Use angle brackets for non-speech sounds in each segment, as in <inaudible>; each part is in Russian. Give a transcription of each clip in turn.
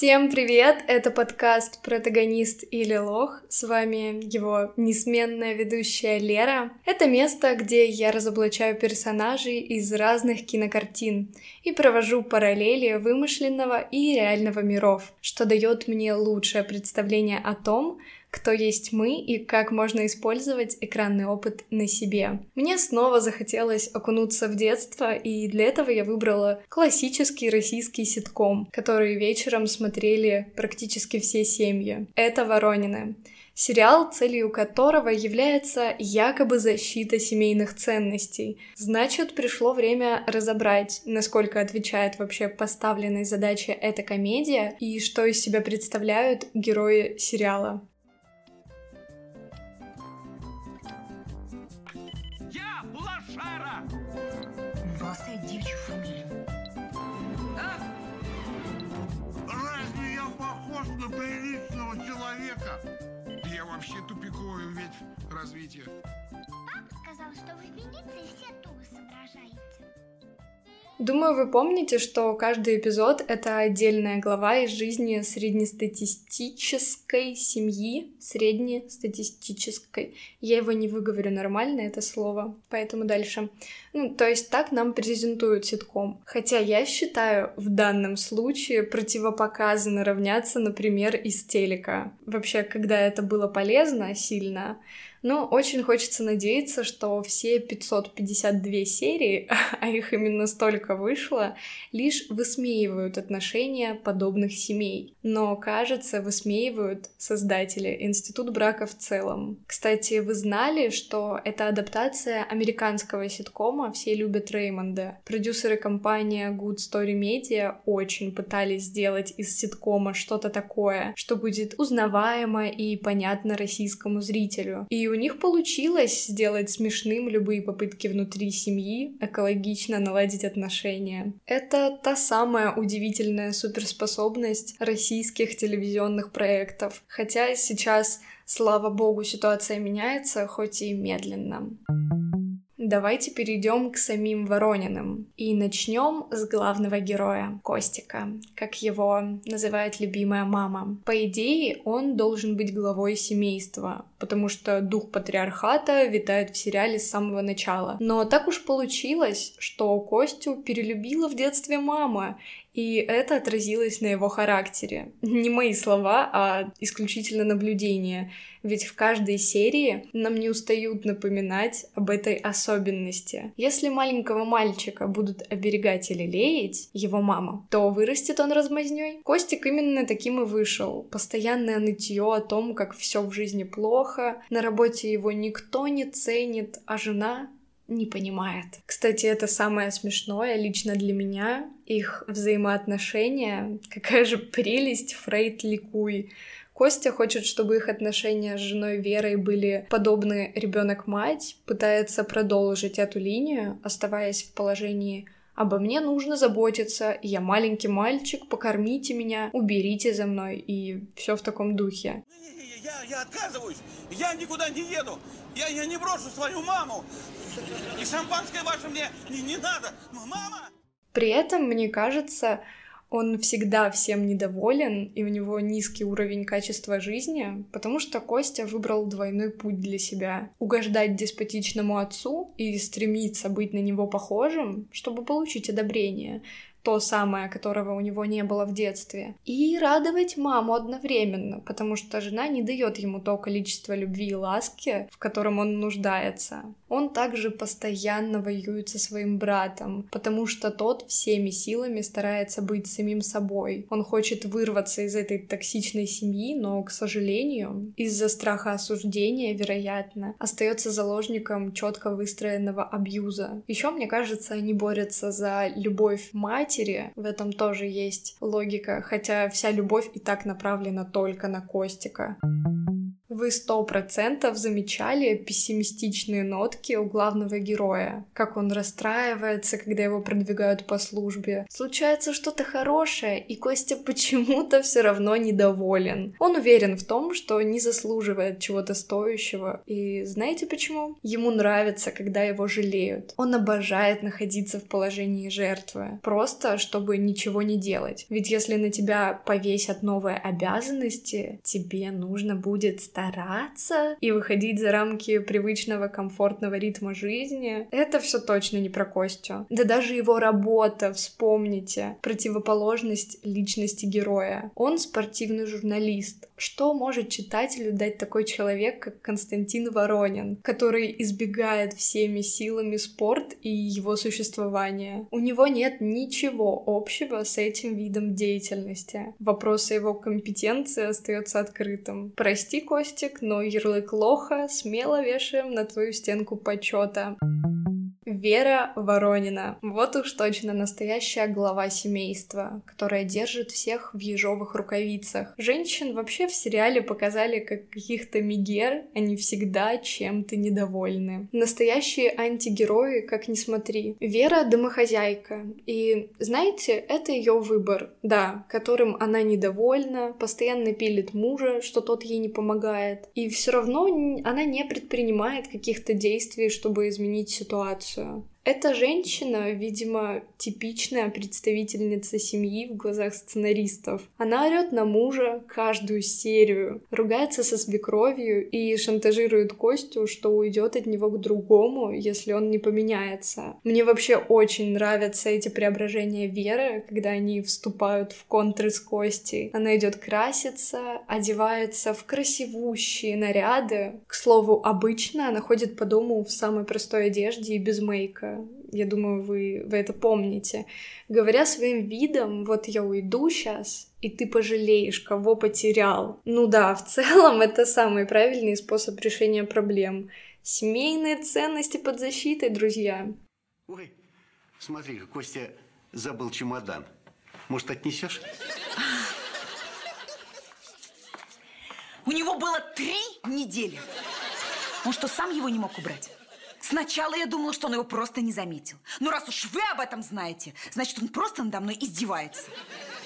Всем привет! Это подкаст «Протагонист или лох». С вами его несменная ведущая Лера. Это место, где я разоблачаю персонажей из разных кинокартин и провожу параллели вымышленного и реального миров, что дает мне лучшее представление о том, кто есть мы и как можно использовать экранный опыт на себе. Мне снова захотелось окунуться в детство, и для этого я выбрала классический российский ситком, который вечером смотрели практически все семьи. Это «Воронины» сериал, целью которого является якобы защита семейных ценностей. Значит, пришло время разобрать, насколько отвечает вообще поставленной задаче эта комедия и что из себя представляют герои сериала. Вообще тупиковый ветвь развития. Папа сказал, что вы Венеции все туго соображаете. Думаю, вы помните, что каждый эпизод — это отдельная глава из жизни среднестатистической семьи, среднестатистической. Я его не выговорю нормально, это слово, поэтому дальше. Ну, то есть так нам презентуют ситком. Хотя я считаю, в данном случае противопоказано равняться, например, из телека. Вообще, когда это было полезно сильно, ну, очень хочется надеяться, что все 552 серии, <laughs> а их именно столько вышло, лишь высмеивают отношения подобных семей. Но, кажется, высмеивают создатели, институт брака в целом. Кстати, вы знали, что это адаптация американского ситкома «Все любят Реймонда». Продюсеры компании Good Story Media очень пытались сделать из ситкома что-то такое, что будет узнаваемо и понятно российскому зрителю. И у них получилось сделать смешным любые попытки внутри семьи, экологично наладить отношения. Это та самая удивительная суперспособность российских телевизионных проектов. Хотя сейчас, слава богу, ситуация меняется, хоть и медленно. Давайте перейдем к самим Ворониным. И начнем с главного героя, Костика, как его называет любимая мама. По идее, он должен быть главой семейства, потому что дух патриархата витает в сериале с самого начала. Но так уж получилось, что Костю перелюбила в детстве мама, и это отразилось на его характере. Не мои слова, а исключительно наблюдения. Ведь в каждой серии нам не устают напоминать об этой особенности. Если маленького мальчика будут оберегать или леять его мама, то вырастет он размазнёй. Костик именно таким и вышел. Постоянное нытье о том, как все в жизни плохо, на работе его никто не ценит, а жена не понимает. Кстати, это самое смешное лично для меня, их взаимоотношения. Какая же прелесть, Фрейд ликуй. Костя хочет, чтобы их отношения с женой Верой были подобны ребенок-мать, пытается продолжить эту линию, оставаясь в положении Обо мне нужно заботиться, я маленький мальчик, покормите меня, уберите за мной, и все в таком духе. Я, я отказываюсь, я никуда не еду, я, я не брошу свою маму, и шампанское ваше мне не, не надо, мама! При этом, мне кажется, он всегда всем недоволен, и у него низкий уровень качества жизни, потому что Костя выбрал двойной путь для себя. Угождать деспотичному отцу и стремиться быть на него похожим, чтобы получить одобрение, то самое, которого у него не было в детстве, и радовать маму одновременно, потому что жена не дает ему то количество любви и ласки, в котором он нуждается. Он также постоянно воюет со своим братом, потому что тот всеми силами старается быть самим собой. Он хочет вырваться из этой токсичной семьи, но, к сожалению, из-за страха осуждения, вероятно, остается заложником четко выстроенного абьюза. Еще, мне кажется, они борются за любовь мать матери, в этом тоже есть логика, хотя вся любовь и так направлена только на Костика. Вы сто процентов замечали пессимистичные нотки у главного героя, как он расстраивается, когда его продвигают по службе. Случается что-то хорошее, и Костя <laughs> почему-то все равно недоволен. Он уверен в том, что не заслуживает чего-то стоящего. И знаете почему? Ему нравится, когда его жалеют. Он обожает находиться в положении жертвы. Просто, чтобы ничего не делать. Ведь если на тебя повесят новые обязанности, тебе нужно будет стараться и выходить за рамки привычного комфортного ритма жизни. Это все точно не про Костю. Да даже его работа, вспомните, противоположность личности героя. Он спортивный журналист. Что может читателю дать такой человек, как Константин Воронин, который избегает всеми силами спорт и его существование? У него нет ничего общего с этим видом деятельности. Вопрос о его компетенции остается открытым. Прости, Костик, но ярлык лоха смело вешаем на твою стенку почета. Вера Воронина. Вот уж точно настоящая глава семейства, которая держит всех в ежовых рукавицах. Женщин вообще в сериале показали как каких-то мигер, они всегда чем-то недовольны. Настоящие антигерои, как ни смотри. Вера домохозяйка. И знаете, это ее выбор, да, которым она недовольна, постоянно пилит мужа, что тот ей не помогает. И все равно она не предпринимает каких-то действий, чтобы изменить ситуацию. so. Эта женщина, видимо, типичная представительница семьи в глазах сценаристов. Она орет на мужа каждую серию, ругается со свекровью и шантажирует Костю, что уйдет от него к другому, если он не поменяется. Мне вообще очень нравятся эти преображения Веры, когда они вступают в контры с Костей. Она идет краситься, одевается в красивущие наряды. К слову, обычно она ходит по дому в самой простой одежде и без мейка я думаю, вы, вы это помните. Говоря своим видом, вот я уйду сейчас, и ты пожалеешь, кого потерял. Ну да, в целом <laughs> это самый правильный способ решения проблем. Семейные ценности под защитой, друзья. Ой, смотри, Костя забыл чемодан. Может, отнесешь? У него было три недели. Он что, сам его не мог убрать? Сначала я думала, что он его просто не заметил. Но раз уж вы об этом знаете, значит, он просто надо мной издевается.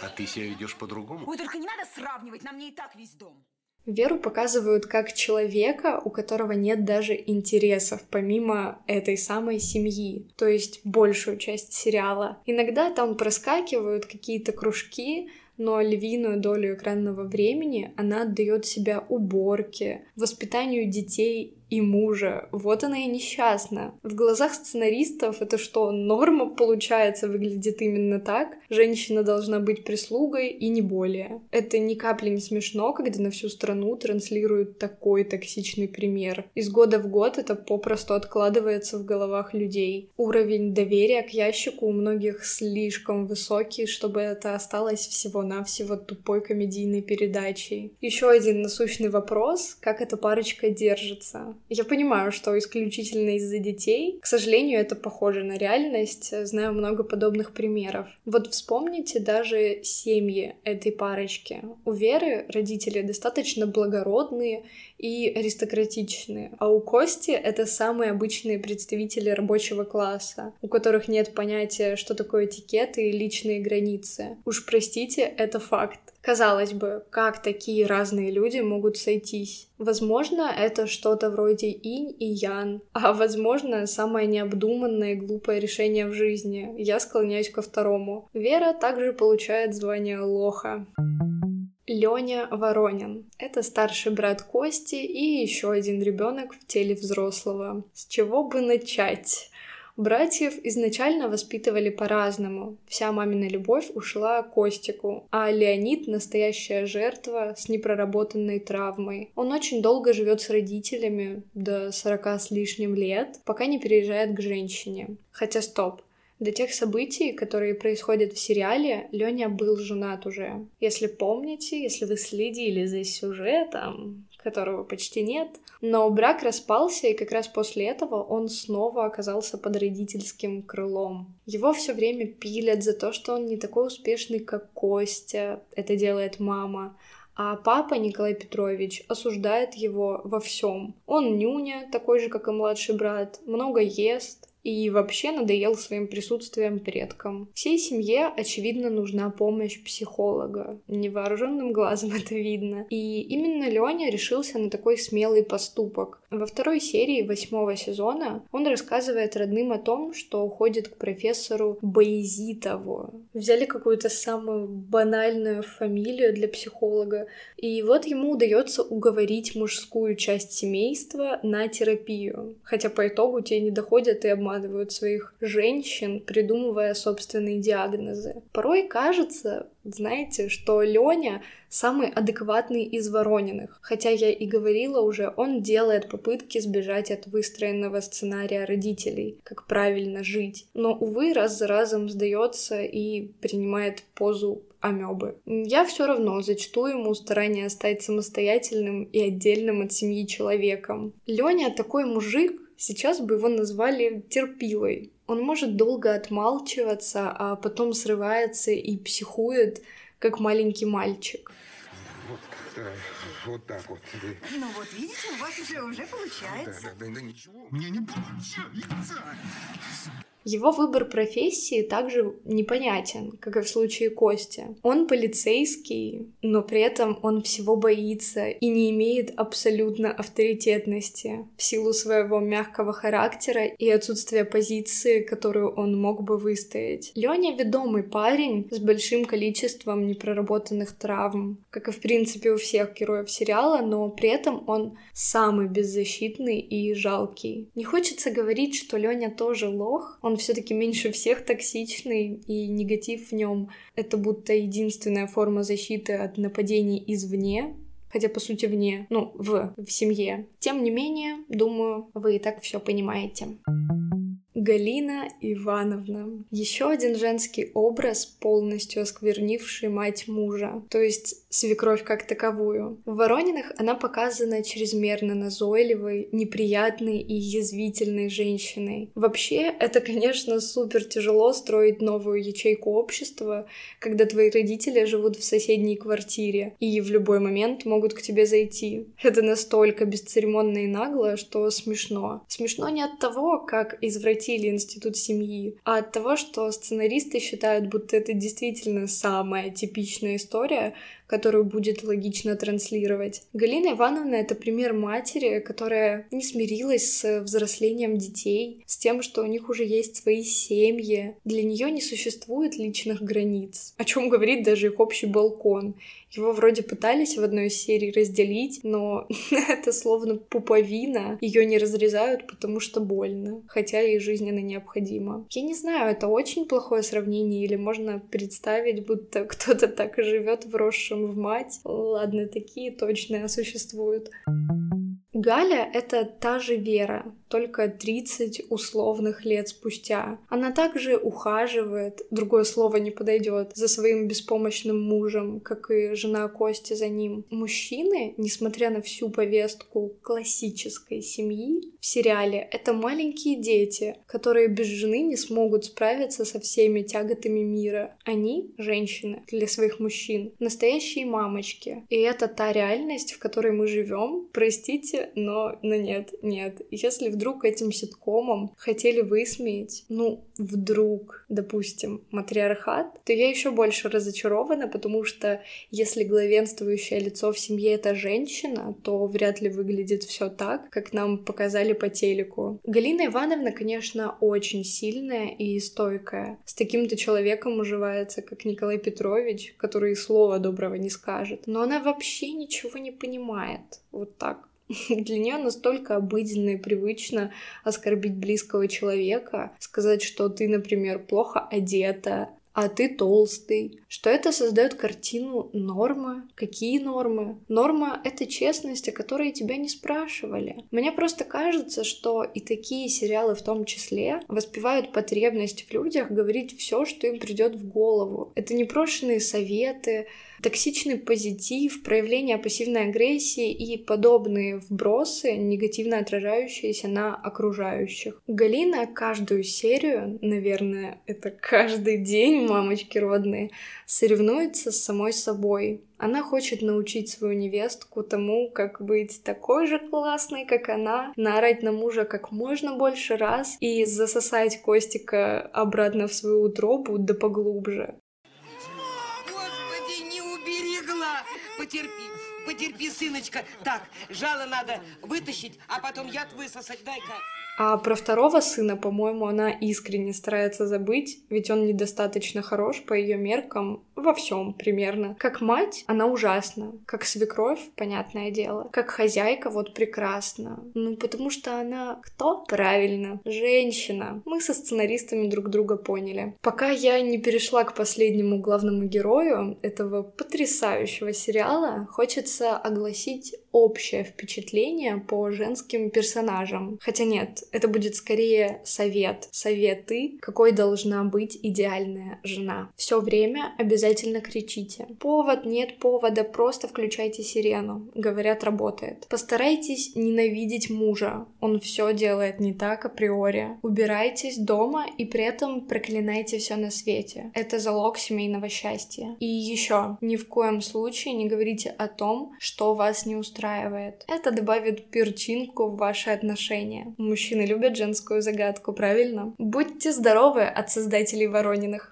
А ты себя ведешь по-другому? Ой, только не надо сравнивать, на мне и так весь дом. Веру показывают как человека, у которого нет даже интересов, помимо этой самой семьи, то есть большую часть сериала. Иногда там проскакивают какие-то кружки, но львиную долю экранного времени она отдает себя уборке, воспитанию детей и мужа. Вот она и несчастна. В глазах сценаристов это что, норма получается выглядит именно так? Женщина должна быть прислугой и не более. Это ни капли не смешно, когда на всю страну транслируют такой токсичный пример. Из года в год это попросту откладывается в головах людей. Уровень доверия к ящику у многих слишком высокий, чтобы это осталось всего-навсего тупой комедийной передачей. Еще один насущный вопрос, как эта парочка держится. Я понимаю, что исключительно из-за детей. К сожалению, это похоже на реальность. Знаю много подобных примеров. Вот вспомните даже семьи этой парочки. У Веры родители достаточно благородные и аристократичные, а у Кости это самые обычные представители рабочего класса, у которых нет понятия, что такое этикет и личные границы. Уж простите, это факт. Казалось бы, как такие разные люди могут сойтись? Возможно, это что-то вроде инь и ян, <laughs> а возможно, самое необдуманное и глупое решение в жизни. Я склоняюсь ко второму. Вера также получает звание лоха. Леня Воронин. Это старший брат Кости и еще один ребенок в теле взрослого. С чего бы начать? Братьев изначально воспитывали по-разному. Вся мамина любовь ушла Костику, а Леонид — настоящая жертва с непроработанной травмой. Он очень долго живет с родителями, до 40 с лишним лет, пока не переезжает к женщине. Хотя стоп, до тех событий, которые происходят в сериале, Лёня был женат уже. Если помните, если вы следили за сюжетом, которого почти нет, но брак распался, и как раз после этого он снова оказался под родительским крылом. Его все время пилят за то, что он не такой успешный, как Костя, это делает мама, а папа Николай Петрович осуждает его во всем. Он нюня, такой же, как и младший брат, много ест, и вообще надоел своим присутствием предкам. Всей семье, очевидно, нужна помощь психолога. Невооруженным глазом <laughs> это видно. И именно Леня решился на такой смелый поступок. Во второй серии восьмого сезона он рассказывает родным о том, что уходит к профессору Боязитову. Взяли какую-то самую банальную фамилию для психолога, и вот ему удается уговорить мужскую часть семейства на терапию. Хотя по итогу те не доходят и обманывают своих женщин, придумывая собственные диагнозы. Порой кажется, знаете, что Лёня самый адекватный из Ворониных. Хотя я и говорила уже, он делает попытки сбежать от выстроенного сценария родителей, как правильно жить. Но, увы, раз за разом сдается и принимает позу амебы. Я все равно зачту ему старание стать самостоятельным и отдельным от семьи человеком. Лёня такой мужик, Сейчас бы его назвали терпилой. Он может долго отмалчиваться, а потом срывается и психует, как маленький мальчик. Вот, да, вот так вот. Ну вот, видите, у вас уже, уже получается. Да, да, да, да ничего, мне не получается. Его выбор профессии также непонятен, как и в случае Кости. Он полицейский, но при этом он всего боится и не имеет абсолютно авторитетности в силу своего мягкого характера и отсутствия позиции, которую он мог бы выстоять. Лёня ведомый парень с большим количеством непроработанных травм, как и в принципе у всех героев сериала, но при этом он самый беззащитный и жалкий. Не хочется говорить, что Лёня тоже лох, он все-таки меньше всех токсичный, и негатив в нем это будто единственная форма защиты от нападений извне, хотя по сути вне, ну, в, в семье. Тем не менее, думаю, вы и так все понимаете. Галина Ивановна. Еще один женский образ, полностью осквернивший мать мужа, то есть свекровь как таковую. В Ворониных она показана чрезмерно назойливой, неприятной и язвительной женщиной. Вообще, это, конечно, супер тяжело строить новую ячейку общества, когда твои родители живут в соседней квартире и в любой момент могут к тебе зайти. Это настолько бесцеремонно и нагло, что смешно. Смешно не от того, как извратить или институт семьи, а от того, что сценаристы считают, будто это действительно самая типичная история, которую будет логично транслировать. Галина Ивановна — это пример матери, которая не смирилась с взрослением детей, с тем, что у них уже есть свои семьи. Для нее не существует личных границ, о чем говорит даже их общий балкон. Его вроде пытались в одной из серий разделить, но <laughs> это словно пуповина. Ее не разрезают, потому что больно, хотя и жизненно необходимо. Я не знаю, это очень плохое сравнение, или можно представить, будто кто-то так и живет в мать. Ладно, такие точно существуют. Галя — это та же Вера, только 30 условных лет спустя. Она также ухаживает, другое слово не подойдет, за своим беспомощным мужем, как и жена Кости за ним. Мужчины, несмотря на всю повестку классической семьи в сериале, это маленькие дети, которые без жены не смогут справиться со всеми тяготами мира. Они, женщины, для своих мужчин, настоящие мамочки. И это та реальность, в которой мы живем. Простите, но, но нет, нет. Если вдруг этим ситкомом хотели высмеять, ну, вдруг, допустим, матриархат, то я еще больше разочарована, потому что если главенствующее лицо в семье это женщина, то вряд ли выглядит все так, как нам показали по телеку. Галина Ивановна, конечно, очень сильная и стойкая. С таким-то человеком уживается, как Николай Петрович, который слова доброго не скажет. Но она вообще ничего не понимает. Вот так. <laughs> Для нее настолько обыденно и привычно оскорбить близкого человека, сказать, что ты, например, плохо одета, а ты толстый, что это создает картину нормы. Какие нормы? Норма — это честность, о которой тебя не спрашивали. Мне просто кажется, что и такие сериалы в том числе воспевают потребность в людях говорить все, что им придет в голову. Это непрошенные советы, Токсичный позитив, проявление пассивной агрессии и подобные вбросы, негативно отражающиеся на окружающих. Галина каждую серию, наверное, это каждый день мамочки родные, соревнуется с самой собой Она хочет научить свою невестку тому, как быть такой же классной, как она, наорать на мужа как можно больше раз и засосать Костика обратно в свою утробу да поглубже. Потерпи, потерпи, сыночка. Так, жало надо вытащить, а потом яд высосать. Дай-ка. А про второго сына, по-моему, она искренне старается забыть, ведь он недостаточно хорош по ее меркам во всем примерно. Как мать, она ужасна. Как свекровь, понятное дело. Как хозяйка, вот прекрасно. Ну, потому что она кто? Правильно, женщина. Мы со сценаристами друг друга поняли. Пока я не перешла к последнему главному герою этого потрясающего сериала, хочется огласить общее впечатление по женским персонажам. Хотя нет, это будет скорее совет, советы, какой должна быть идеальная жена. Все время обязательно кричите. Повод, нет повода, просто включайте сирену. Говорят, работает. Постарайтесь ненавидеть мужа. Он все делает не так априори. Убирайтесь дома и при этом проклинайте все на свете. Это залог семейного счастья. И еще, ни в коем случае не говорите о том, что вас не устраивает. Это добавит перчинку в ваши отношения. Мужчины любят женскую загадку, правильно? Будьте здоровы от создателей Ворониных.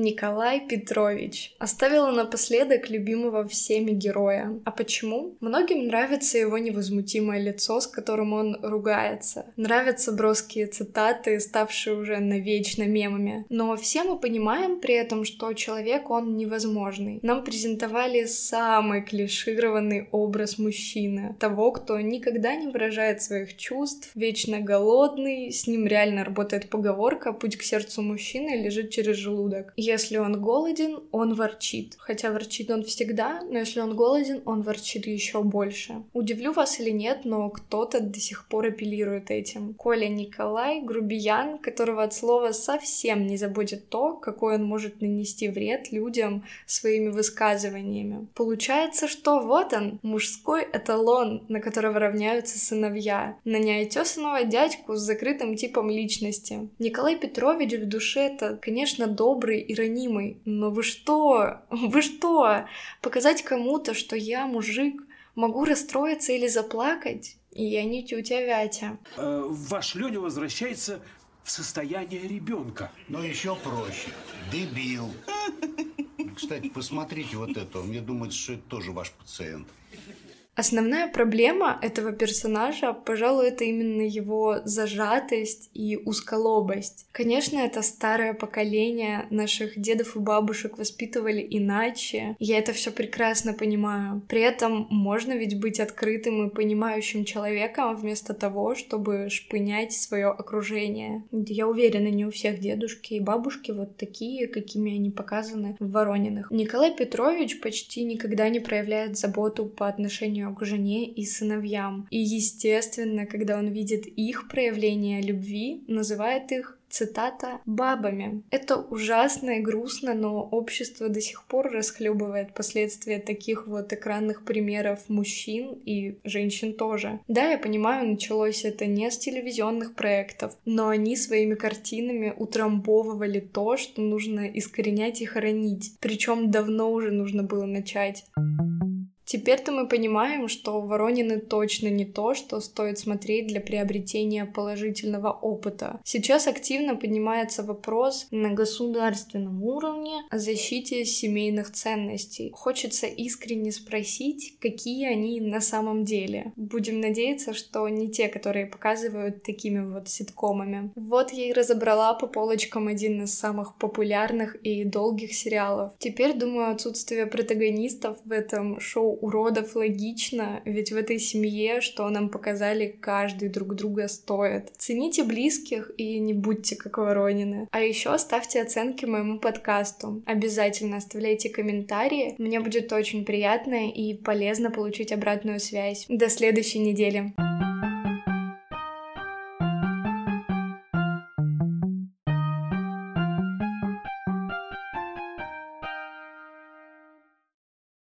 Николай Петрович оставила напоследок любимого всеми героя. А почему? Многим нравится его невозмутимое лицо, с которым он ругается. Нравятся броские цитаты, ставшие уже навечно мемами. Но все мы понимаем при этом, что человек он невозможный. Нам презентовали самый клишированный образ мужчины. Того, кто никогда не выражает своих чувств, вечно голодный, с ним реально работает поговорка «путь к сердцу мужчины лежит через желудок». Если он голоден, он ворчит. Хотя ворчит он всегда, но если он голоден, он ворчит еще больше. Удивлю вас или нет, но кто-то до сих пор апеллирует этим. Коля Николай — грубиян, которого от слова совсем не заботит то, какой он может нанести вред людям своими высказываниями. Получается, что вот он, мужской эталон, на которого равняются сыновья. На неотесанного дядьку с закрытым типом личности. Николай Петрович в душе это, конечно, добрый и ранимый. Но вы что? <laughs> Вы что? Показать кому-то, что я мужик, могу расстроиться или заплакать? И я не тетя Вятя. Э, ваш Леня возвращается в состояние ребенка. Но еще проще. Дебил. <laughs> Кстати, посмотрите вот это. Мне думается, что это тоже ваш пациент. Основная проблема этого персонажа, пожалуй, это именно его зажатость и узколобость. Конечно, это старое поколение наших дедов и бабушек воспитывали иначе. Я это все прекрасно понимаю. При этом можно ведь быть открытым и понимающим человеком вместо того, чтобы шпынять свое окружение. Я уверена, не у всех дедушки и бабушки вот такие, какими они показаны в Ворониных. Николай Петрович почти никогда не проявляет заботу по отношению к жене и сыновьям. И, естественно, когда он видит их проявление любви, называет их цитата, бабами. Это ужасно и грустно, но общество до сих пор расхлебывает последствия таких вот экранных примеров мужчин и женщин тоже. Да, я понимаю, началось это не с телевизионных проектов, но они своими картинами утрамбовывали то, что нужно искоренять и хоронить. Причем давно уже нужно было начать. Теперь-то мы понимаем, что Воронины точно не то, что стоит смотреть для приобретения положительного опыта. Сейчас активно поднимается вопрос на государственном уровне о защите семейных ценностей. Хочется искренне спросить, какие они на самом деле. Будем надеяться, что не те, которые показывают такими вот ситкомами. Вот я и разобрала по полочкам один из самых популярных и долгих сериалов. Теперь, думаю, отсутствие протагонистов в этом шоу уродов логично, ведь в этой семье, что нам показали, каждый друг друга стоит. Цените близких и не будьте как Воронины. А еще ставьте оценки моему подкасту. Обязательно оставляйте комментарии. Мне будет очень приятно и полезно получить обратную связь. До следующей недели.